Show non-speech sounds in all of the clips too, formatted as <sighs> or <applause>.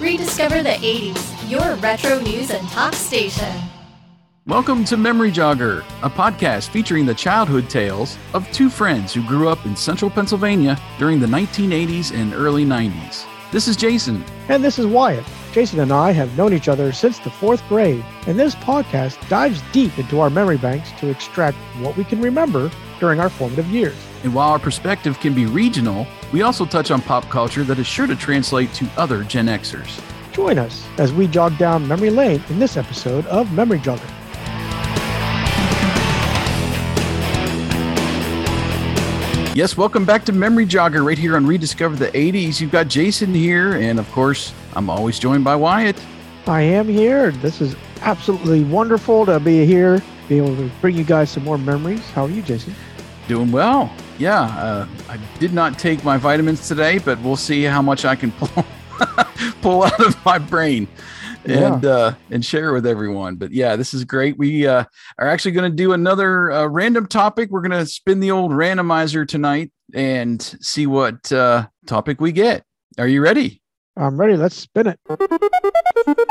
Rediscover the 80s, your retro news and talk station. Welcome to Memory Jogger, a podcast featuring the childhood tales of two friends who grew up in central Pennsylvania during the 1980s and early 90s. This is Jason. And this is Wyatt. Jason and I have known each other since the fourth grade, and this podcast dives deep into our memory banks to extract what we can remember during our formative years. And while our perspective can be regional, we also touch on pop culture that is sure to translate to other Gen Xers. Join us as we jog down memory lane in this episode of Memory Jogger. Yes, welcome back to Memory Jogger right here on Rediscover the 80s. You've got Jason here, and of course, I'm always joined by Wyatt. I am here. This is absolutely wonderful to be here, be able to bring you guys some more memories. How are you, Jason? Doing well. Yeah, uh, I did not take my vitamins today, but we'll see how much I can <laughs> pull pull out of my brain and yeah. uh, and share with everyone. But yeah, this is great. We uh, are actually going to do another uh, random topic. We're going to spin the old randomizer tonight and see what uh, topic we get. Are you ready? I'm ready. Let's spin it.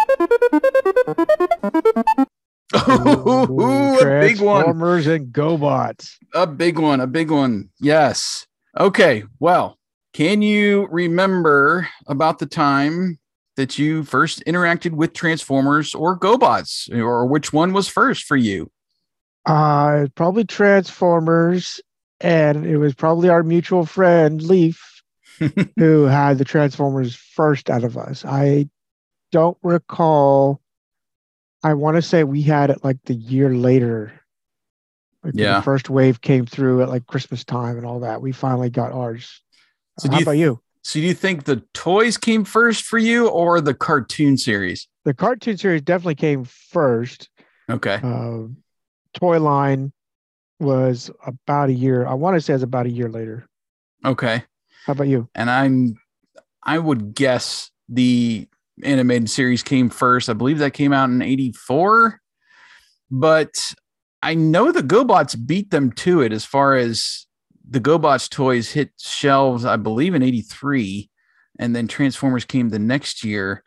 Ooh, a big one. Transformers and GoBots. A big one. A big one. Yes. Okay. Well, can you remember about the time that you first interacted with Transformers or GoBots, or which one was first for you? Uh, probably Transformers, and it was probably our mutual friend Leaf <laughs> who had the Transformers first out of us. I don't recall I want to say we had it like the year later. Like yeah. The first wave came through at like Christmas time and all that. We finally got ours. So how you about you? So do you think the toys came first for you or the cartoon series? The cartoon series definitely came first. Okay. Uh, toy line was about a year. I want to say it's about a year later. Okay. How about you? And I'm I would guess the animated series came first. I believe that came out in 84. But I know the GoBots beat them to it as far as the GoBots toys hit shelves, I believe, in 83. And then Transformers came the next year.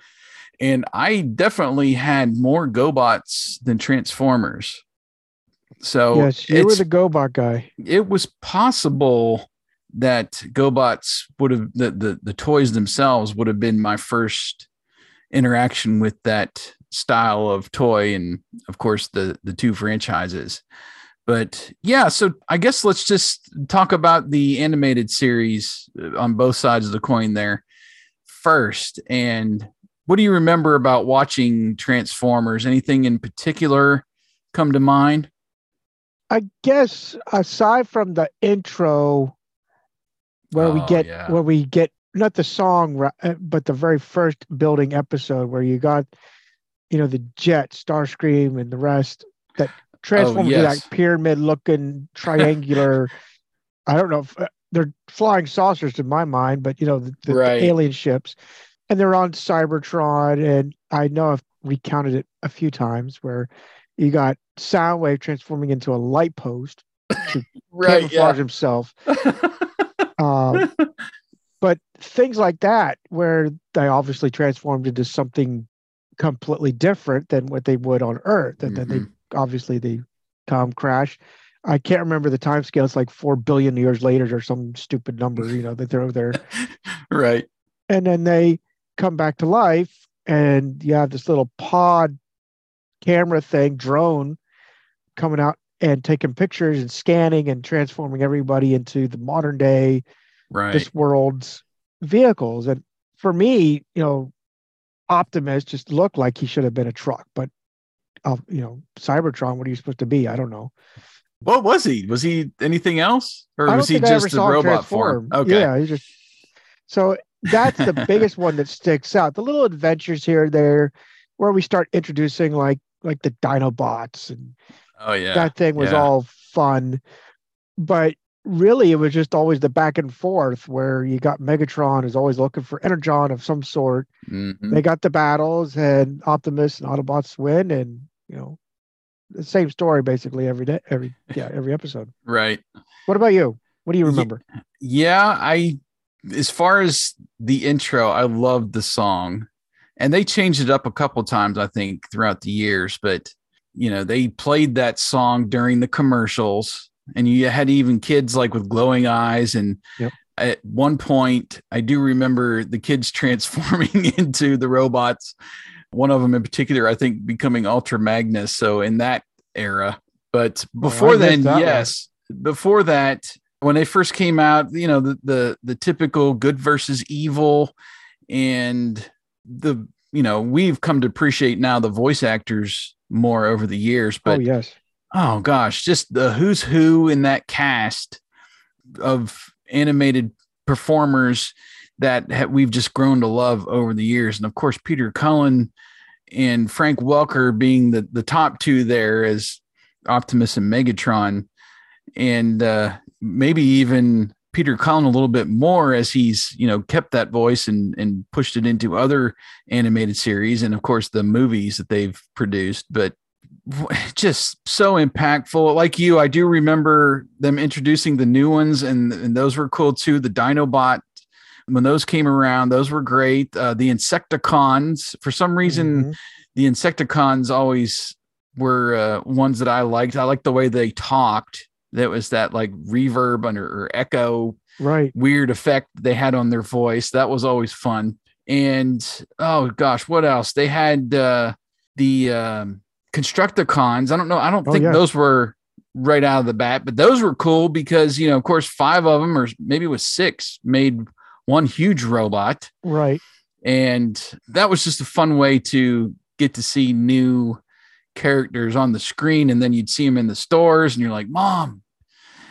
And I definitely had more GoBots than Transformers. So yes, you were the GoBot guy. It was possible that GoBots would have the, the the toys themselves would have been my first interaction with that style of toy and of course the the two franchises. But yeah so i guess let's just talk about the animated series uh, on both sides of the coin there first. And what do you remember about watching transformers? Anything in particular come to mind? I guess aside from the intro where oh, we get yeah. where we get not the song, uh, but the very first building episode where you got, you know, the jet, Starscream, and the rest that transform oh, yes. into that pyramid looking <laughs> triangular. I don't know if uh, they're flying saucers in my mind, but you know, the, the, right. the alien ships, and they're on Cybertron. And I know I've recounted it a few times where you got Soundwave transforming into a light post to <laughs> right, camouflage yeah. himself. <laughs> um, things like that where they obviously transformed into something completely different than what they would on earth and mm-hmm. then they mm-hmm. obviously they come crash i can't remember the time scale it's like 4 billion years later or some stupid number you know that they're over there <laughs> right and then they come back to life and you have this little pod camera thing drone coming out and taking pictures and scanning and transforming everybody into the modern day right. this world's vehicles. And for me, you know, Optimus just looked like he should have been a truck, but uh, you know, Cybertron, what are you supposed to be? I don't know. What was he? Was he anything else, or was he just a robot form? Okay, yeah, he just. So that's the biggest one that sticks out. The little adventures here there, where we start introducing like like the Dinobots and oh yeah, that thing was yeah. all fun. But really it was just always the back and forth where you got Megatron is always looking for Energon of some sort. Mm-hmm. They got the battles and Optimus and Autobots win and you know the same story basically every day every yeah every episode. <laughs> right. What about you? What do you remember? Yeah, I as far as the intro, I loved the song. and they changed it up a couple times, I think, throughout the years. But you know, they played that song during the commercials, and you had even kids like with glowing eyes. And yep. at one point, I do remember the kids <laughs> transforming <laughs> into the robots. One of them in particular, I think, becoming Ultra Magnus. So in that era, but oh, before oh, then, yes, one. before that, when they first came out, you know, the the the typical good versus evil, and the you know we've come to appreciate now the voice actors more over the years. But oh, yes, oh gosh, just the who's who in that cast of animated performers that we've just grown to love over the years, and of course Peter Cullen and Frank Welker being the the top two there as Optimus and Megatron, and uh, maybe even Peter Cullen a little bit more as he's you know kept that voice and and pushed it into other animated series and of course the movies that they've produced. But <sighs> just so impactful. Like you, I do remember them introducing the new ones, and and those were cool too. The Dinobot when those came around, those were great. Uh, the Insecticons, for some reason, mm-hmm. the Insecticons always were uh, ones that I liked. I liked the way they talked. That was that like reverb under or echo, right? Weird effect they had on their voice. That was always fun. And oh gosh, what else? They had uh, the um, Constructicons. I don't know. I don't oh, think yeah. those were right out of the bat, but those were cool because you know, of course, five of them or maybe it was six made one huge robot, right? And that was just a fun way to get to see new characters on the screen and then you'd see them in the stores and you're like mom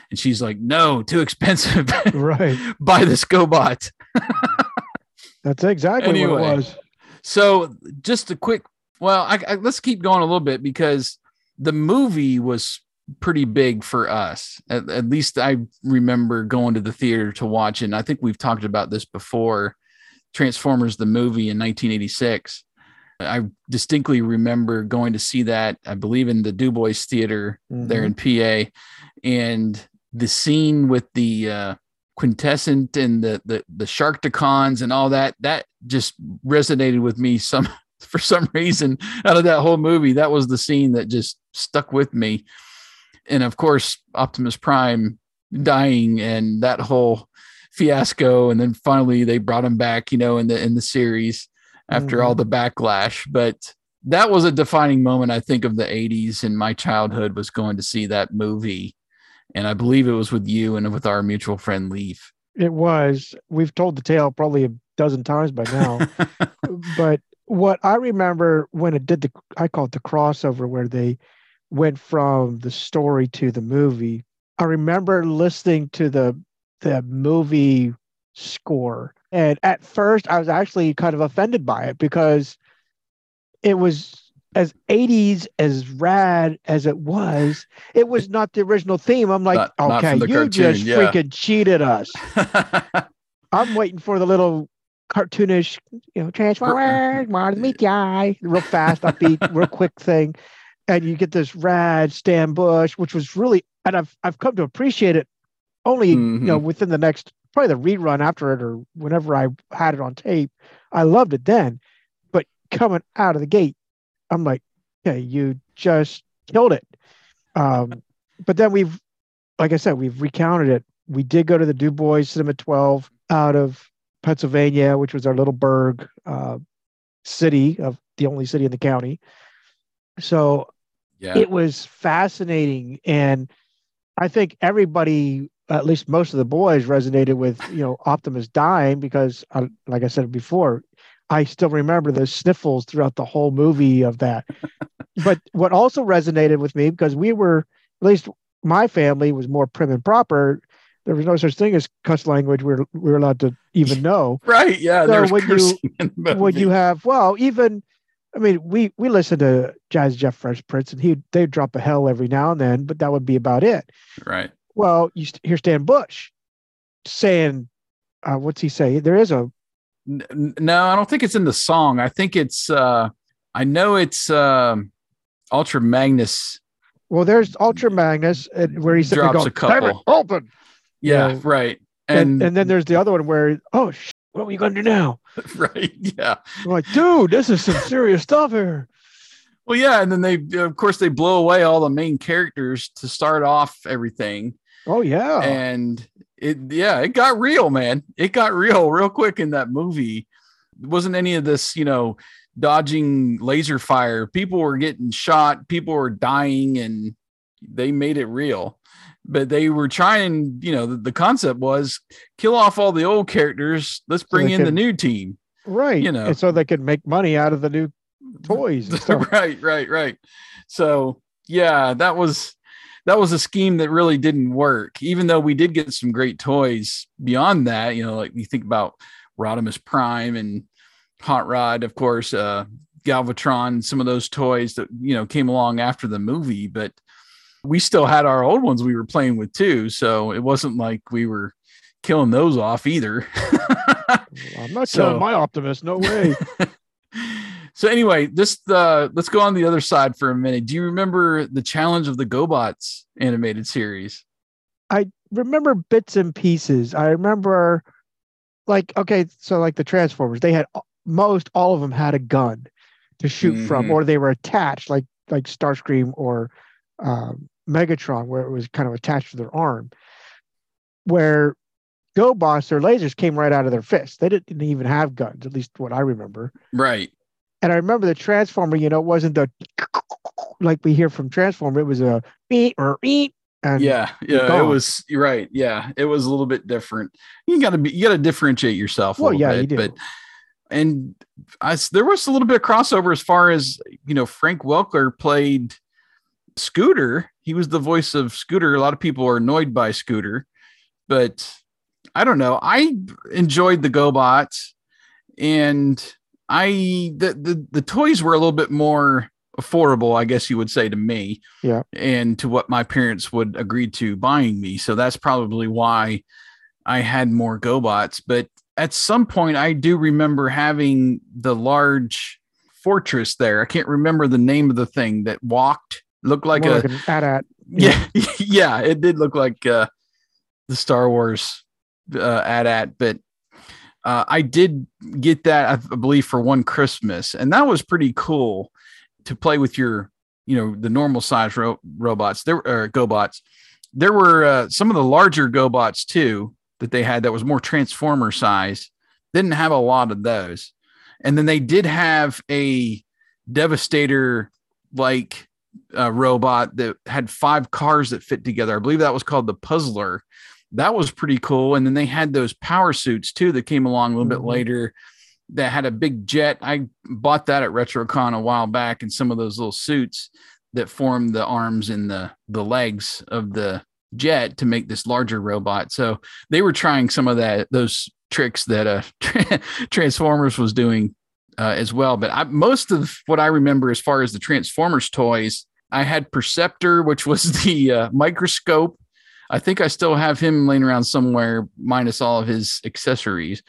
and she's like no too expensive <laughs> right buy the GoBot <laughs> that's exactly anyway, what it was so just a quick well I, I, let's keep going a little bit because the movie was pretty big for us at, at least i remember going to the theater to watch it and i think we've talked about this before transformers the movie in 1986 I distinctly remember going to see that, I believe in the Du Bois Theater mm-hmm. there in PA. And the scene with the uh, Quintessons and the, the, the Sharkticons and all that, that just resonated with me some, <laughs> for some reason out of that whole movie. That was the scene that just stuck with me. And of course, Optimus Prime dying and that whole fiasco. And then finally they brought him back, you know, in the, in the series after mm-hmm. all the backlash. But that was a defining moment, I think, of the 80s in my childhood was going to see that movie. And I believe it was with you and with our mutual friend Leaf. It was. We've told the tale probably a dozen times by now. <laughs> but what I remember when it did the, I call it the crossover, where they went from the story to the movie. I remember listening to the the movie score and at first, I was actually kind of offended by it because it was as 80s as rad as it was. It was not the original theme. I'm like, not, okay, not you cartoon, just yeah. freaking cheated us. <laughs> I'm waiting for the little cartoonish, you know, Transformers, Mars meet guy, real fast, upbeat, <laughs> real quick thing. And you get this rad Stan Bush, which was really, and I've I've come to appreciate it only, mm-hmm. you know, within the next probably the rerun after it or whenever I had it on tape. I loved it then, but coming out of the gate, I'm like, yeah, you just killed it. Um, but then we've, like I said, we've recounted it. We did go to the Du Bois Cinema 12 out of Pennsylvania, which was our little burg uh, city of the only city in the county. So yeah. it was fascinating. And I think everybody at least most of the boys resonated with you know Optimus dying because, uh, like I said before, I still remember the sniffles throughout the whole movie of that. <laughs> but what also resonated with me because we were at least my family was more prim and proper. There was no such thing as cuss language we were, we were allowed to even <laughs> know. right? Yeah. So when you when you have well, even I mean, we we listen to Jazzy Jeff Fresh Prince, and he they'd drop a hell every now and then, but that would be about it. Right. Well, you hear Stan Bush saying, uh, "What's he say?" There is a. No, I don't think it's in the song. I think it's. uh I know it's uh, Ultra Magnus. Well, there's Ultra Magnus, where he drops going, a couple. open. Yeah, you know, right. And, and, and then there's the other one where oh what are we going to do now? <laughs> right. Yeah. I'm like, dude, this is some serious stuff here. Well, yeah, and then they, of course, they blow away all the main characters to start off everything. Oh yeah, and it, yeah, it got real, man. It got real, real quick in that movie. It wasn't any of this, you know, dodging laser fire. People were getting shot. People were dying, and they made it real. But they were trying, you know, the, the concept was kill off all the old characters. Let's bring so in could, the new team. Right. You know, and so they could make money out of the new toys. <laughs> right, right, right. So yeah, that was that was a scheme that really didn't work. Even though we did get some great toys beyond that, you know, like you think about Rodimus Prime and Hot Rod, of course, uh, Galvatron, some of those toys that you know came along after the movie, but we still had our old ones we were playing with too. So it wasn't like we were killing those off either. <laughs> I'm not so, killing my optimist. No way. <laughs> So anyway, just uh, let's go on the other side for a minute. Do you remember the Challenge of the GoBots animated series? I remember bits and pieces. I remember, like, okay, so like the Transformers, they had most all of them had a gun to shoot mm-hmm. from, or they were attached, like like Starscream or um, Megatron, where it was kind of attached to their arm. Where GoBots, their lasers came right out of their fists. They didn't even have guns, at least what I remember. Right. And I remember the Transformer, you know, it wasn't the like we hear from Transformer, it was a beat or eat. And yeah, yeah, it was right. Yeah, it was a little bit different. You gotta be you gotta differentiate yourself a well, yeah, bit. But and I, there was a little bit of crossover as far as you know, Frank Welker played Scooter. He was the voice of Scooter. A lot of people are annoyed by Scooter, but I don't know. I enjoyed the GoBots and I the, the the toys were a little bit more affordable, I guess you would say to me. Yeah. And to what my parents would agree to buying me. So that's probably why I had more GoBots. But at some point I do remember having the large fortress there. I can't remember the name of the thing that walked, looked like more a like AT-AT. Yeah. <laughs> yeah, it did look like uh the Star Wars uh AT-AT, but uh, I did get that, I believe, for one Christmas, and that was pretty cool to play with your, you know, the normal size ro- robots. There were GoBots. There were uh, some of the larger GoBots too that they had that was more Transformer size. Didn't have a lot of those, and then they did have a Devastator like uh, robot that had five cars that fit together. I believe that was called the Puzzler that was pretty cool. And then they had those power suits too that came along a little mm-hmm. bit later that had a big jet. I bought that at RetroCon a while back, and some of those little suits that form the arms and the the legs of the jet to make this larger robot. So they were trying some of that those tricks that uh <laughs> Transformers was doing uh, as well. But I, most of what I remember as far as the Transformers toys, I had Perceptor, which was <laughs> the uh, microscope I think I still have him laying around somewhere, minus all of his accessories.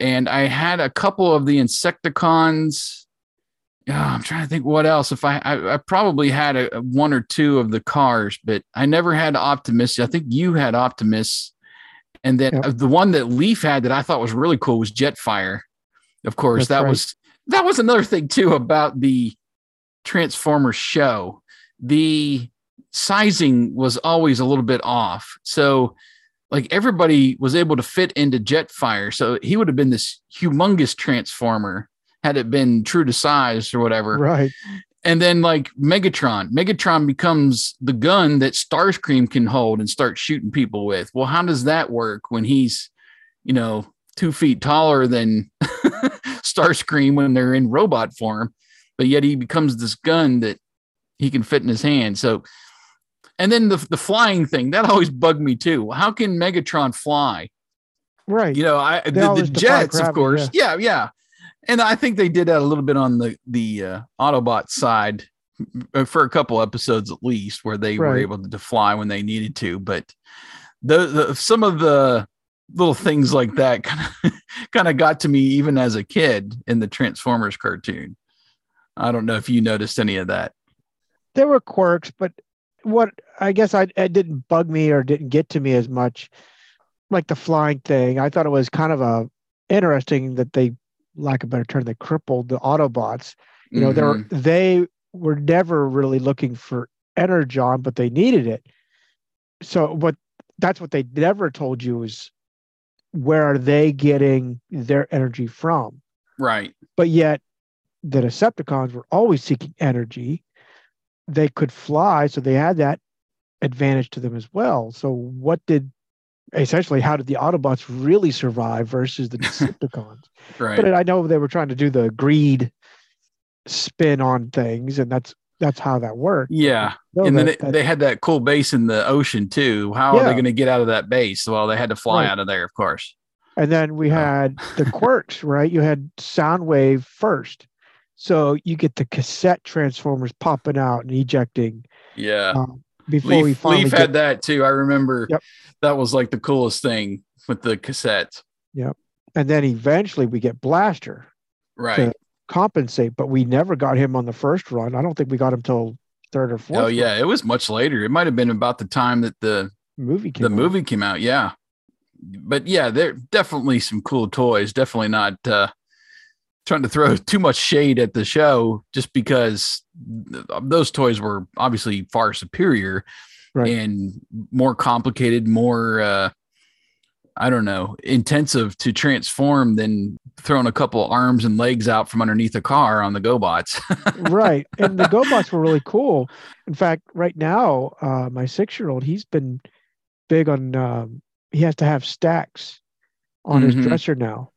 And I had a couple of the Insecticons. Yeah, I'm trying to think what else. If I, I, I probably had a, a, one or two of the cars, but I never had Optimus. I think you had Optimus, and then yep. the one that Leaf had that I thought was really cool was Jetfire. Of course, That's that right. was that was another thing too about the Transformers show. The sizing was always a little bit off. So like everybody was able to fit into Jetfire. So he would have been this humongous transformer had it been true to size or whatever. Right. And then like Megatron, Megatron becomes the gun that Starscream can hold and start shooting people with. Well, how does that work when he's, you know, two feet taller than <laughs> Starscream when they're in robot form, but yet he becomes this gun that he can fit in his hand. So and then the the flying thing that always bugged me too. How can Megatron fly? Right. You know, I the, the jets, gravity, of course. Yeah. yeah, yeah. And I think they did that a little bit on the the uh, Autobot side uh, for a couple episodes at least, where they right. were able to fly when they needed to. But the, the some of the little things like that kind of <laughs> kind of got to me even as a kid in the Transformers cartoon. I don't know if you noticed any of that. There were quirks, but what I guess I it didn't bug me or didn't get to me as much, like the flying thing. I thought it was kind of a interesting that they, lack a better term, they crippled the Autobots. You know, mm-hmm. they they were never really looking for energon, but they needed it. So, but that's what they never told you is where are they getting their energy from? Right. But yet, the Decepticons were always seeking energy. They could fly, so they had that advantage to them as well. So, what did essentially how did the Autobots really survive versus the <laughs> Decepticons? right. But I know they were trying to do the greed spin on things, and that's that's how that worked. Yeah, and that, then it, they had that cool base in the ocean too. How yeah. are they going to get out of that base? Well, they had to fly right. out of there, of course. And then we had the <laughs> quirks, right? You had Soundwave first, so you get the cassette transformers popping out and ejecting. Yeah. Um, before Leaf, we finally Leaf get... had that too. I remember yep. that was like the coolest thing with the cassettes. Yep. And then eventually we get Blaster. Right compensate, but we never got him on the first run. I don't think we got him till third or fourth. Oh yeah, run. it was much later. It might have been about the time that the movie came the out. movie came out. Yeah, but yeah, there definitely some cool toys. Definitely not uh, trying to throw <laughs> too much shade at the show, just because those toys were obviously far superior right. and more complicated, more. Uh, I don't know, intensive to transform than throwing a couple arms and legs out from underneath a car on the GoBots. <laughs> right. And the GoBots were really cool. In fact, right now, uh, my six year old, he's been big on, um, he has to have Stax on mm-hmm. his dresser now.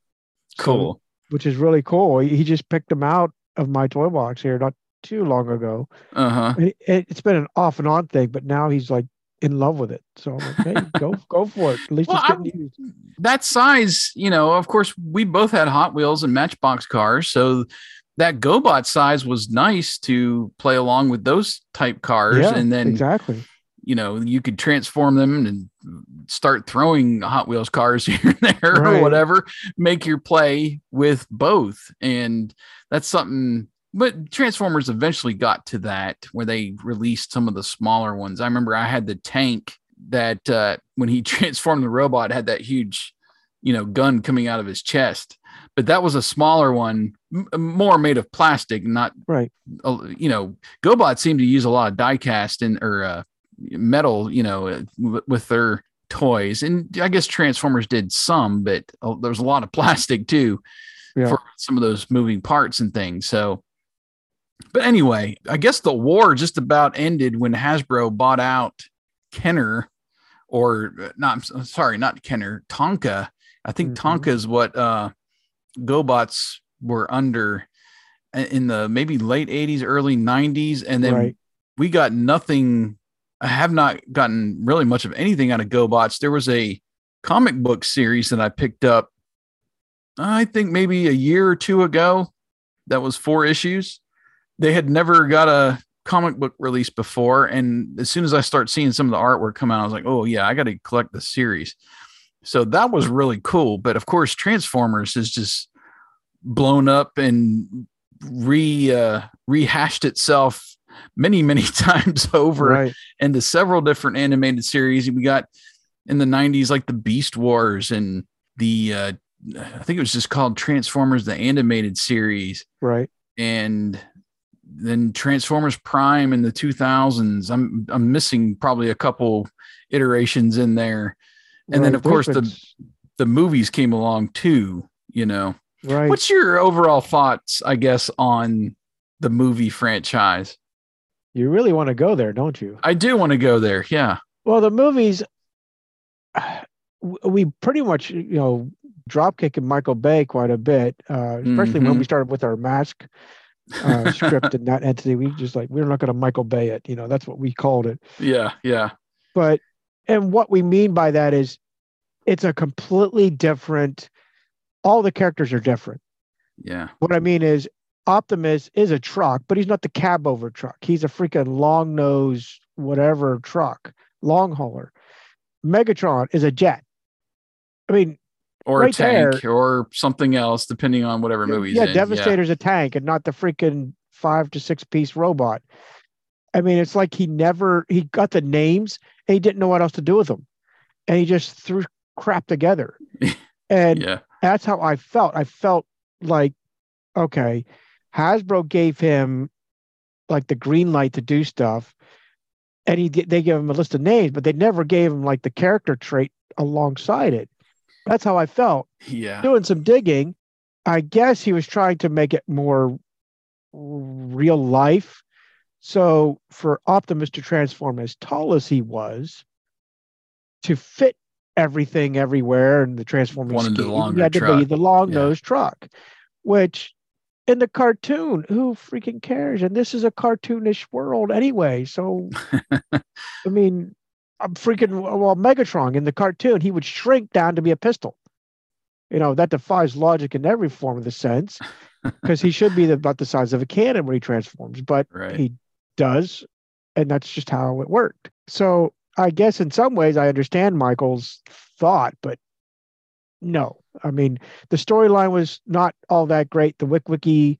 Cool. Which is really cool. He, he, just picked them out of my toy box here not too long ago. Uh huh. It, it's been an off and on thing, but now he's like in love with it. So hey, <laughs> go go for it. At least well, it's getting used. That size, you know, of course, we both had Hot Wheels and Matchbox cars, so that GoBot size was nice to play along with those type cars, yeah, and then exactly. You know, you could transform them and start throwing Hot Wheels cars <laughs> here and there right. or whatever. Make your play with both, and that's something but Transformers eventually got to that where they released some of the smaller ones. I remember I had the tank that uh, when he <laughs> transformed the robot had that huge, you know, gun coming out of his chest. But that was a smaller one, m- more made of plastic, not right. Uh, you know, GoBot seemed to use a lot of die cast and or uh, metal, you know, uh, w- with their toys, and I guess Transformers did some, but uh, there was a lot of <laughs> plastic too yeah. for some of those moving parts and things. So but anyway, I guess the war just about ended when Hasbro bought out Kenner, or uh, not, sorry, not Kenner, Tonka. I think mm-hmm. Tonka is what uh, GoBots were under in the maybe late 80s, early 90s. And then right. we got nothing. I have not gotten really much of anything out of GoBots. There was a comic book series that I picked up, I think maybe a year or two ago. That was four issues they had never got a comic book release before. And as soon as I start seeing some of the artwork come out, I was like, oh, yeah, I got to collect the series. So that was really cool. But of course, Transformers is just blown up and re uh, rehashed itself many, many <laughs> times over right. into several different animated series. We got in the 90s, like the Beast Wars and the, uh, I think it was just called Transformers, the animated series. Right. And then Transformers Prime in the 2000s. I'm I'm missing probably a couple iterations in there, and right, then of course the the movies came along too. You know, right? What's your overall thoughts, I guess, on the movie franchise? You really want to go there, don't you? I do want to go there. Yeah. Well, the movies, we pretty much you know drop kicking Michael Bay quite a bit, uh, especially mm-hmm. when we started with our mask uh, <laughs> script in that entity. We just like we're not going to Michael Bay it. You know, that's what we called it. Yeah, yeah. But and what we mean by that is it's a completely different. All the characters are different. Yeah. What I mean is Optimus is a truck, but he's not the cab over truck. He's a freaking long nose whatever truck, long hauler. Megatron is a jet. I mean, or right a tank there, or something else, depending on whatever movie. Yeah, Devastator's yeah. a tank and not the freaking five to six piece robot. I mean, it's like he never he got the names and he didn't know what else to do with them, and he just threw crap together. <laughs> And yeah. that's how I felt. I felt like, okay, Hasbro gave him like the green light to do stuff. And he they gave him a list of names, but they never gave him like the character trait alongside it. That's how I felt. Yeah. Doing some digging. I guess he was trying to make it more real life. So for Optimus to transform as tall as he was, to fit everything everywhere and the transforming Wanted scheme, the he had to truck. be the long nosed yeah. truck, which in the cartoon, who freaking cares? And this is a cartoonish world anyway. So, <laughs> I mean, I'm freaking well, Megatron in the cartoon, he would shrink down to be a pistol. You know, that defies logic in every form of the sense <laughs> because he should be the, about the size of a cannon when he transforms, but right. he does. And that's just how it worked. So I guess in some ways I understand Michael's thought, but no. I mean, the storyline was not all that great. The Witwicky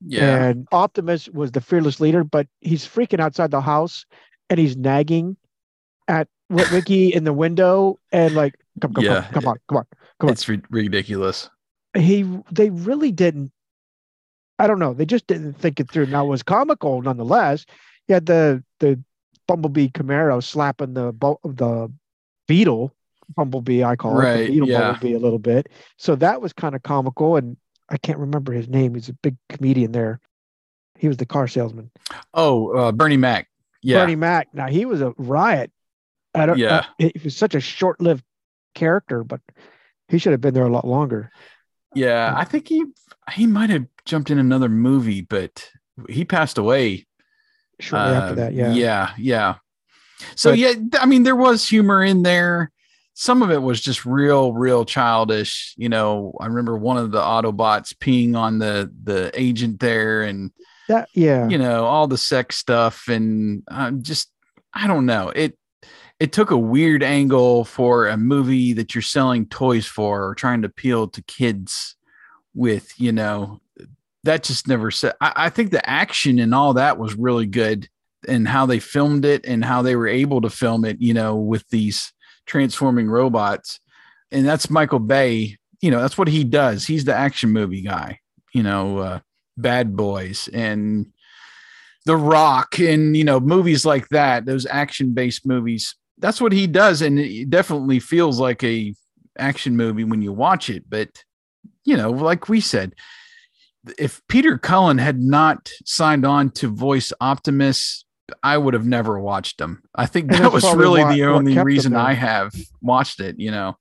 yeah. and Optimus was the fearless leader, but he's freaking outside the house and he's nagging at Ricky in the window and like, come, come, yeah. come, come on, come on, come on. It's ridiculous. He, they really didn't. I don't know. They just didn't think it through. Now it was comical nonetheless. You had the the Bumblebee Camaro slapping the the Beetle Bumblebee, I call right, it the Beetle yeah. Bumblebee a little bit. So that was kind of comical, and I can't remember his name. He's a big comedian there. He was the car salesman. Oh, uh, Bernie Mac. Yeah, Bernie Mac. Now he was a riot. I don't. Yeah, uh, he was such a short-lived character, but he should have been there a lot longer. Yeah, I think he he might have jumped in another movie, but he passed away shortly uh, after that. Yeah, yeah, yeah. So but, yeah, I mean, there was humor in there. Some of it was just real, real childish. You know, I remember one of the Autobots peeing on the the agent there, and that yeah, you know, all the sex stuff, and uh, just I don't know it. It took a weird angle for a movie that you're selling toys for or trying to appeal to kids with, you know, that just never said. I, I think the action and all that was really good and how they filmed it and how they were able to film it, you know, with these transforming robots. And that's Michael Bay. You know, that's what he does. He's the action movie guy, you know, uh, Bad Boys and The Rock and, you know, movies like that, those action based movies. That's what he does. And it definitely feels like a action movie when you watch it. But, you know, like we said, if Peter Cullen had not signed on to voice Optimus, I would have never watched him. I think that was really what, the only reason I have watched it. You know,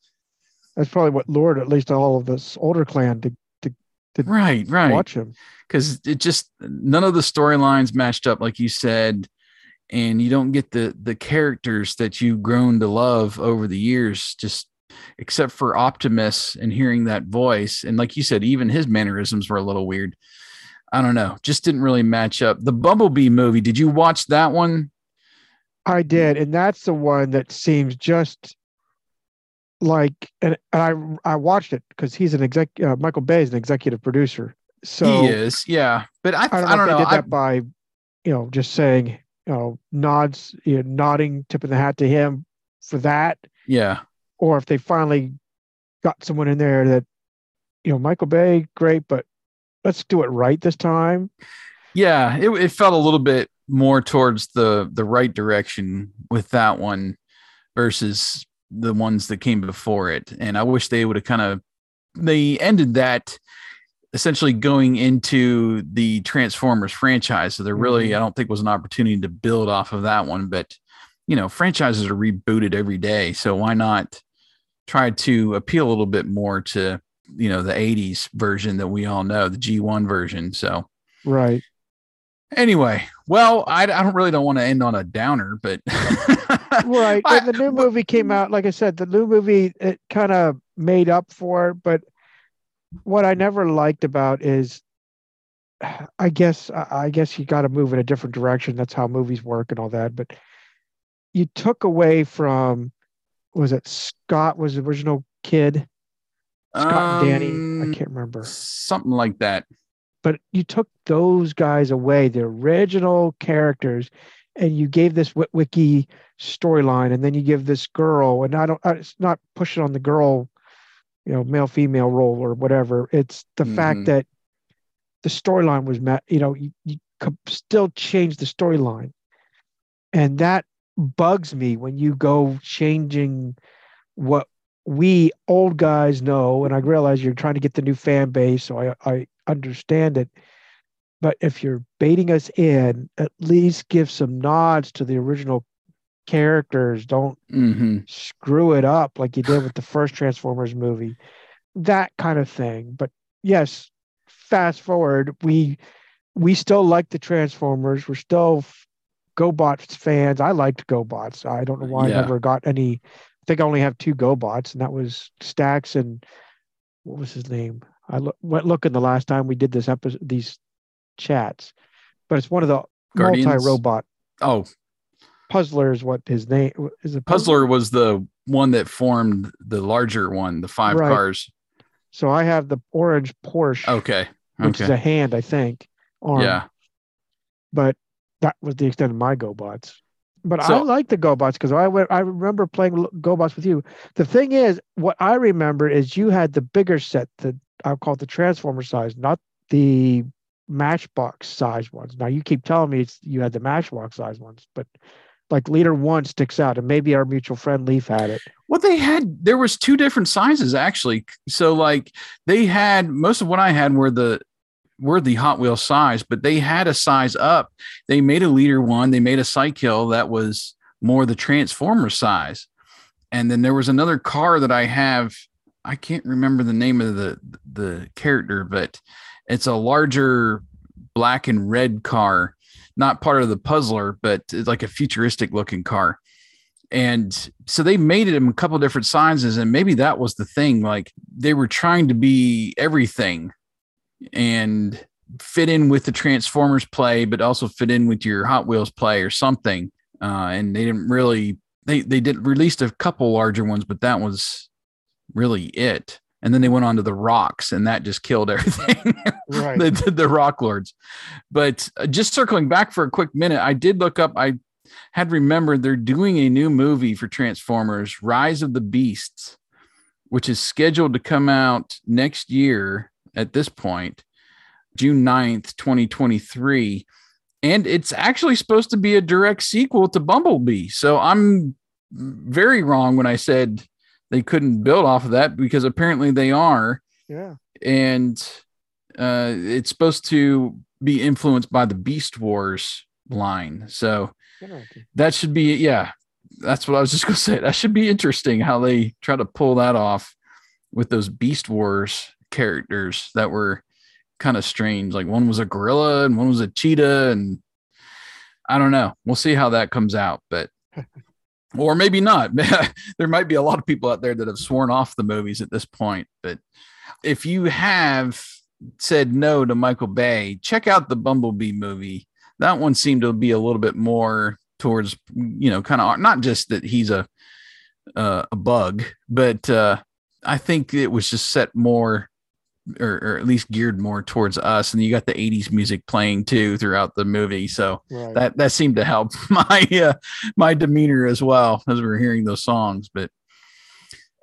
that's probably what lured at least all of this older clan to to, to right right watch him because it just none of the storylines matched up like you said, and you don't get the the characters that you've grown to love over the years. Just except for Optimus and hearing that voice. And like you said, even his mannerisms were a little weird. I don't know, just didn't really match up. The Bumblebee movie, did you watch that one? I did, and that's the one that seems just like and, and I I watched it because he's an exec uh, Michael Bay is an executive producer. So he is, yeah. But I, I don't know. I don't know. Did that by you know just saying you know nods, you know, nodding, tipping the hat to him for that. Yeah or if they finally got someone in there that, you know, Michael Bay, great, but let's do it right this time. Yeah, it, it felt a little bit more towards the the right direction with that one versus the ones that came before it. And I wish they would have kind of they ended that essentially going into the Transformers franchise. So there really, mm-hmm. I don't think was an opportunity to build off of that one, but you know, franchises are rebooted every day. So why not try to appeal a little bit more to, you know, the 80s version that we all know, the G1 version. So, right. Anyway, well, I, I don't really don't want to end on a downer, but <laughs> right. I, the new movie came out, like I said, the new movie it kind of made up for it. But what I never liked about is, I guess, I guess you got to move in a different direction. That's how movies work and all that. But you took away from was it Scott was the original kid? Scott um, and Danny. I um, can't remember. Something like that. But you took those guys away, the original characters, and you gave this Wiki storyline, and then you give this girl, and I don't, it's not pushing on the girl you know, male female role or whatever. It's the mm-hmm. fact that the storyline was met, you know, you, you still change the storyline. And that bugs me when you go changing what we old guys know. And I realize you're trying to get the new fan base, so I, I understand it. But if you're baiting us in, at least give some nods to the original characters. Don't mm-hmm. screw it up like you did with the first Transformers movie. That kind of thing. But yes, fast forward, we we still like the Transformers. We're still GoBots fans. I liked GoBots. I don't know why yeah. I never got any. I think I only have two GoBots, and that was Stax and what was his name? I lo- went looking the last time we did this episode, these chats, but it's one of the multi-robot. Oh, Puzzler is what his name is. A puzzler? puzzler? was the one that formed the larger one, the five right. cars. So I have the orange Porsche. Okay. Which is a hand, I think. Arm. Yeah. But that was the extent of my GoBots. But so, I like the GoBots because I went, I remember playing GoBots with you. The thing is, what I remember is you had the bigger set, the I'll call it the Transformer size, not the Matchbox size ones. Now you keep telling me it's you had the Matchbox size ones, but like leader one sticks out and maybe our mutual friend leaf had it. Well they had there was two different sizes actually. So like they had most of what i had were the were the hot wheel size but they had a size up. They made a leader one they made a cycle that was more the transformer size. And then there was another car that i have i can't remember the name of the the character but it's a larger black and red car not part of the puzzler, but like a futuristic looking car. And so they made it in a couple different sizes, and maybe that was the thing. Like they were trying to be everything and fit in with the Transformers play, but also fit in with your Hot Wheels play or something. Uh, and they didn't really they they did released a couple larger ones, but that was really it and then they went on to the rocks and that just killed <laughs> everything. Right. the, the rock lords. But uh, just circling back for a quick minute i did look up i had remembered they're doing a new movie for transformers rise of the beasts which is scheduled to come out next year at this point june 9th 2023 and it's actually supposed to be a direct sequel to bumblebee. So i'm very wrong when i said they couldn't build off of that because apparently they are. Yeah. And uh, it's supposed to be influenced by the Beast Wars line. So that should be, yeah, that's what I was <laughs> just going to say. That should be interesting how they try to pull that off with those Beast Wars characters that were kind of strange. Like one was a gorilla and one was a cheetah. And I don't know. We'll see how that comes out. But <laughs> or maybe not. <laughs> there might be a lot of people out there that have sworn off the movies at this point. But if you have said no to Michael Bay, check out the Bumblebee movie. That one seemed to be a little bit more towards, you know, kind of not just that he's a uh, a bug, but uh, I think it was just set more or, or, at least geared more towards us. And you got the 80s music playing too throughout the movie. So right. that, that seemed to help <laughs> my, uh, my demeanor as well as we were hearing those songs. But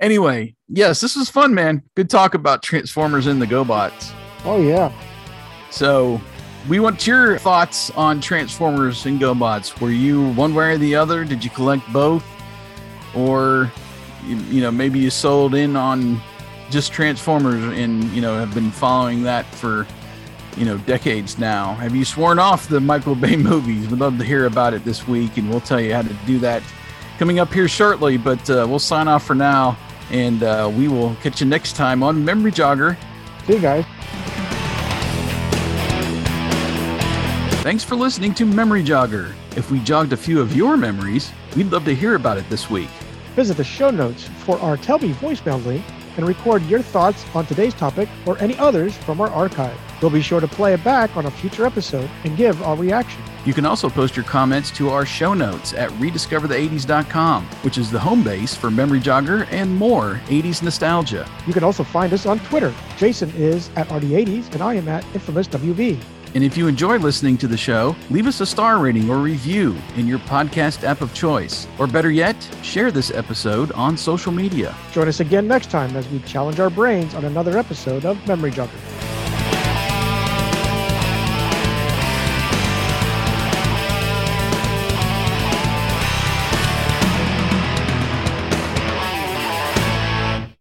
anyway, yes, this was fun, man. Good talk about Transformers and the GoBots. Oh, yeah. So we want your thoughts on Transformers and GoBots. Were you one way or the other? Did you collect both? Or, you, you know, maybe you sold in on just Transformers and you know have been following that for you know decades now. Have you sworn off the Michael Bay <laughs> movies? We'd love to hear about it this week, and we'll tell you how to do that coming up here shortly. But uh, we'll sign off for now, and uh, we will catch you next time on Memory Jogger. See you guys. Thanks for listening to Memory Jogger. If we jogged a few of your memories, we'd love to hear about it this week. Visit the show notes for our Tell Me voicemail link and record your thoughts on today's topic or any others from our archive. We'll be sure to play it back on a future episode and give our reaction. You can also post your comments to our show notes at rediscoverthe80s.com, which is the home base for Memory Jogger and more 80s nostalgia. You can also find us on Twitter. Jason is at RD80s and I am at Infamous WV. And if you enjoy listening to the show, leave us a star rating or review in your podcast app of choice. Or better yet, share this episode on social media. Join us again next time as we challenge our brains on another episode of Memory Junkers.